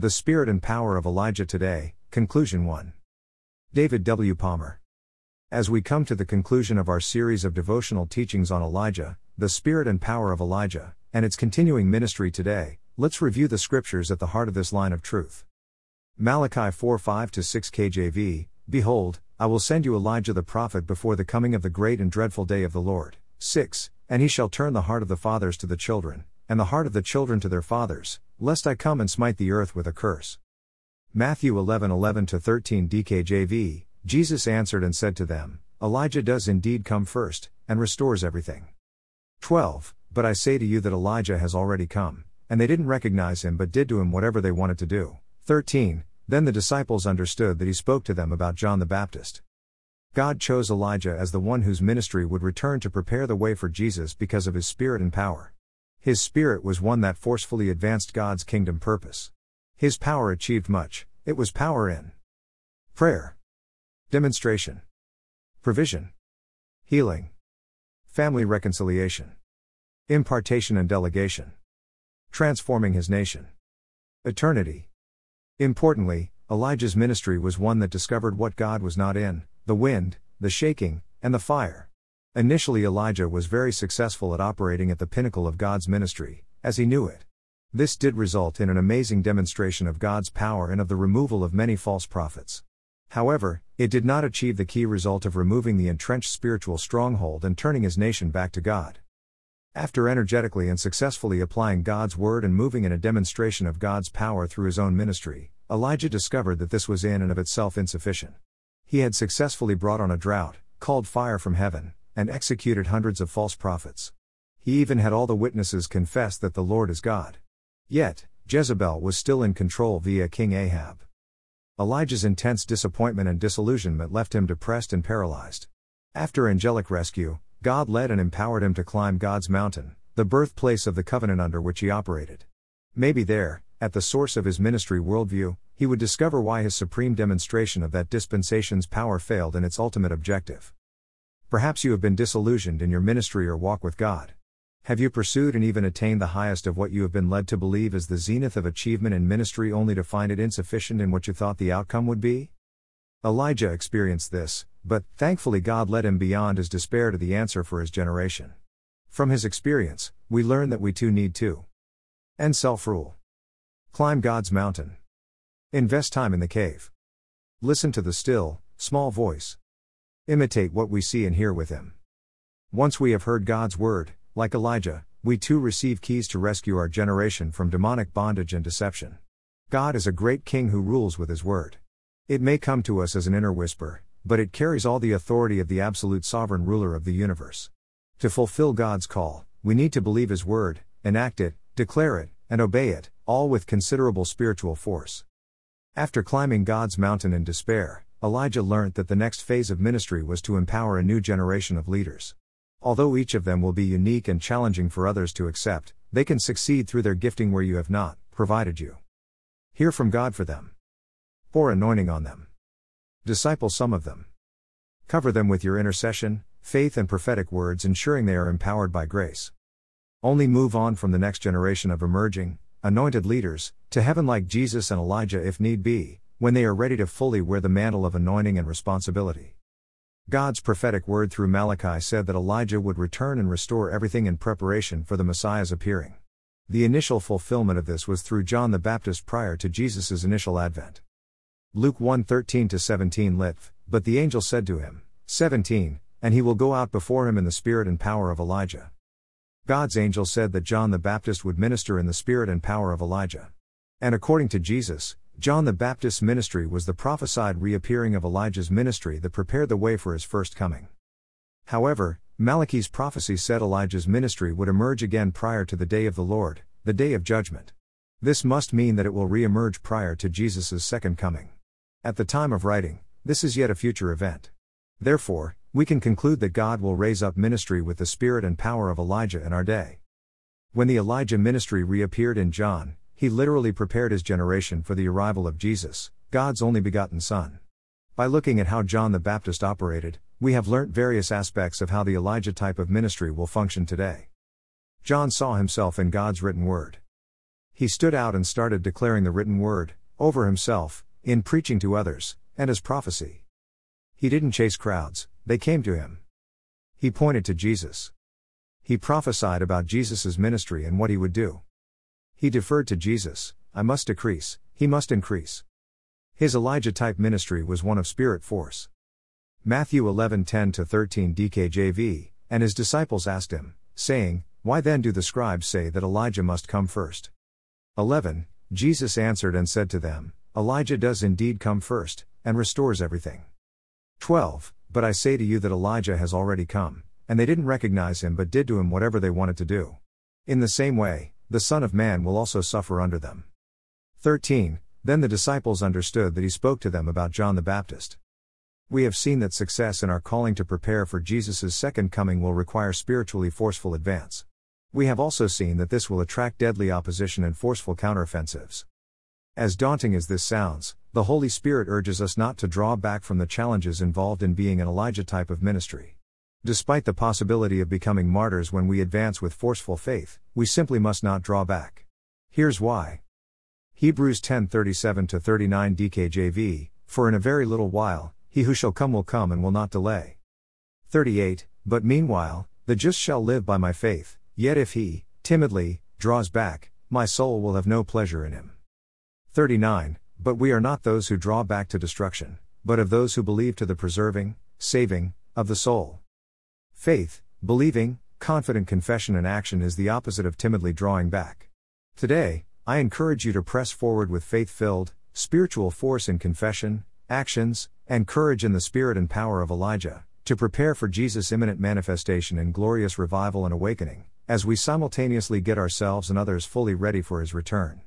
The Spirit and Power of Elijah Today, Conclusion 1. David W. Palmer. As we come to the conclusion of our series of devotional teachings on Elijah, the Spirit and Power of Elijah, and its continuing ministry today, let's review the scriptures at the heart of this line of truth. Malachi 4 5 6 KJV Behold, I will send you Elijah the prophet before the coming of the great and dreadful day of the Lord. 6 And he shall turn the heart of the fathers to the children, and the heart of the children to their fathers, lest I come and smite the earth with a curse. Matthew 11 11 13 DKJV Jesus answered and said to them, Elijah does indeed come first, and restores everything. 12 But I say to you that Elijah has already come, and they didn't recognize him but did to him whatever they wanted to do. 13 Then the disciples understood that he spoke to them about John the Baptist. God chose Elijah as the one whose ministry would return to prepare the way for Jesus because of his spirit and power. His spirit was one that forcefully advanced God's kingdom purpose. His power achieved much, it was power in prayer, demonstration, provision, healing, family reconciliation, impartation and delegation, transforming his nation, eternity. Importantly, Elijah's ministry was one that discovered what God was not in the wind, the shaking, and the fire. Initially, Elijah was very successful at operating at the pinnacle of God's ministry, as he knew it. This did result in an amazing demonstration of God's power and of the removal of many false prophets. However, it did not achieve the key result of removing the entrenched spiritual stronghold and turning his nation back to God. After energetically and successfully applying God's word and moving in a demonstration of God's power through his own ministry, Elijah discovered that this was in and of itself insufficient. He had successfully brought on a drought, called fire from heaven, and executed hundreds of false prophets. He even had all the witnesses confess that the Lord is God. Yet, Jezebel was still in control via King Ahab. Elijah's intense disappointment and disillusionment left him depressed and paralyzed. After angelic rescue, God led and empowered him to climb God's mountain, the birthplace of the covenant under which he operated. Maybe there, at the source of his ministry worldview, he would discover why his supreme demonstration of that dispensation's power failed in its ultimate objective. Perhaps you have been disillusioned in your ministry or walk with God. Have you pursued and even attained the highest of what you have been led to believe is the zenith of achievement in ministry only to find it insufficient in what you thought the outcome would be? Elijah experienced this, but thankfully God led him beyond his despair to the answer for his generation. From his experience, we learn that we too need to end self rule, climb God's mountain, invest time in the cave, listen to the still, small voice, imitate what we see and hear with him. Once we have heard God's word, like Elijah, we too receive keys to rescue our generation from demonic bondage and deception. God is a great king who rules with his word. It may come to us as an inner whisper, but it carries all the authority of the absolute sovereign ruler of the universe. To fulfill God's call, we need to believe his word, enact it, declare it, and obey it, all with considerable spiritual force. After climbing God's mountain in despair, Elijah learned that the next phase of ministry was to empower a new generation of leaders. Although each of them will be unique and challenging for others to accept, they can succeed through their gifting where you have not, provided you. Hear from God for them. Pour anointing on them. Disciple some of them. Cover them with your intercession, faith, and prophetic words, ensuring they are empowered by grace. Only move on from the next generation of emerging, anointed leaders, to heaven like Jesus and Elijah if need be, when they are ready to fully wear the mantle of anointing and responsibility. God's prophetic word through Malachi said that Elijah would return and restore everything in preparation for the Messiah's appearing. The initial fulfillment of this was through John the Baptist prior to Jesus' initial advent. Luke 1 13 17 Litv, but the angel said to him, 17, and he will go out before him in the spirit and power of Elijah. God's angel said that John the Baptist would minister in the spirit and power of Elijah. And according to Jesus, John the Baptist's ministry was the prophesied reappearing of Elijah's ministry that prepared the way for his first coming. However, Malachi's prophecy said Elijah's ministry would emerge again prior to the day of the Lord, the day of judgment. This must mean that it will re emerge prior to Jesus' second coming. At the time of writing, this is yet a future event. Therefore, we can conclude that God will raise up ministry with the spirit and power of Elijah in our day. When the Elijah ministry reappeared in John, he literally prepared his generation for the arrival of Jesus, God's only begotten Son. By looking at how John the Baptist operated, we have learnt various aspects of how the Elijah type of ministry will function today. John saw himself in God's written word. He stood out and started declaring the written word, over himself, in preaching to others, and as prophecy. He didn't chase crowds, they came to him. He pointed to Jesus. He prophesied about Jesus' ministry and what he would do. He deferred to Jesus, I must decrease, he must increase. His Elijah type ministry was one of spirit force. Matthew 11:10 13 DKJV, and his disciples asked him, saying, Why then do the scribes say that Elijah must come first? 11 Jesus answered and said to them, Elijah does indeed come first, and restores everything. 12 But I say to you that Elijah has already come, and they didn't recognize him but did to him whatever they wanted to do. In the same way, the Son of Man will also suffer under them. 13 Then the disciples understood that he spoke to them about John the Baptist. We have seen that success in our calling to prepare for Jesus' second coming will require spiritually forceful advance. We have also seen that this will attract deadly opposition and forceful counteroffensives. As daunting as this sounds, the Holy Spirit urges us not to draw back from the challenges involved in being an Elijah type of ministry. Despite the possibility of becoming martyrs when we advance with forceful faith, we simply must not draw back. Here's why. Hebrews 10:37 39 DKJV For in a very little while he who shall come will come and will not delay. 38 But meanwhile the just shall live by my faith Yet if he, timidly, draws back, my soul will have no pleasure in him. 39. But we are not those who draw back to destruction, but of those who believe to the preserving, saving, of the soul. Faith, believing, confident confession and action is the opposite of timidly drawing back. Today, I encourage you to press forward with faith filled, spiritual force in confession, actions, and courage in the spirit and power of Elijah, to prepare for Jesus' imminent manifestation in glorious revival and awakening as we simultaneously get ourselves and others fully ready for his return.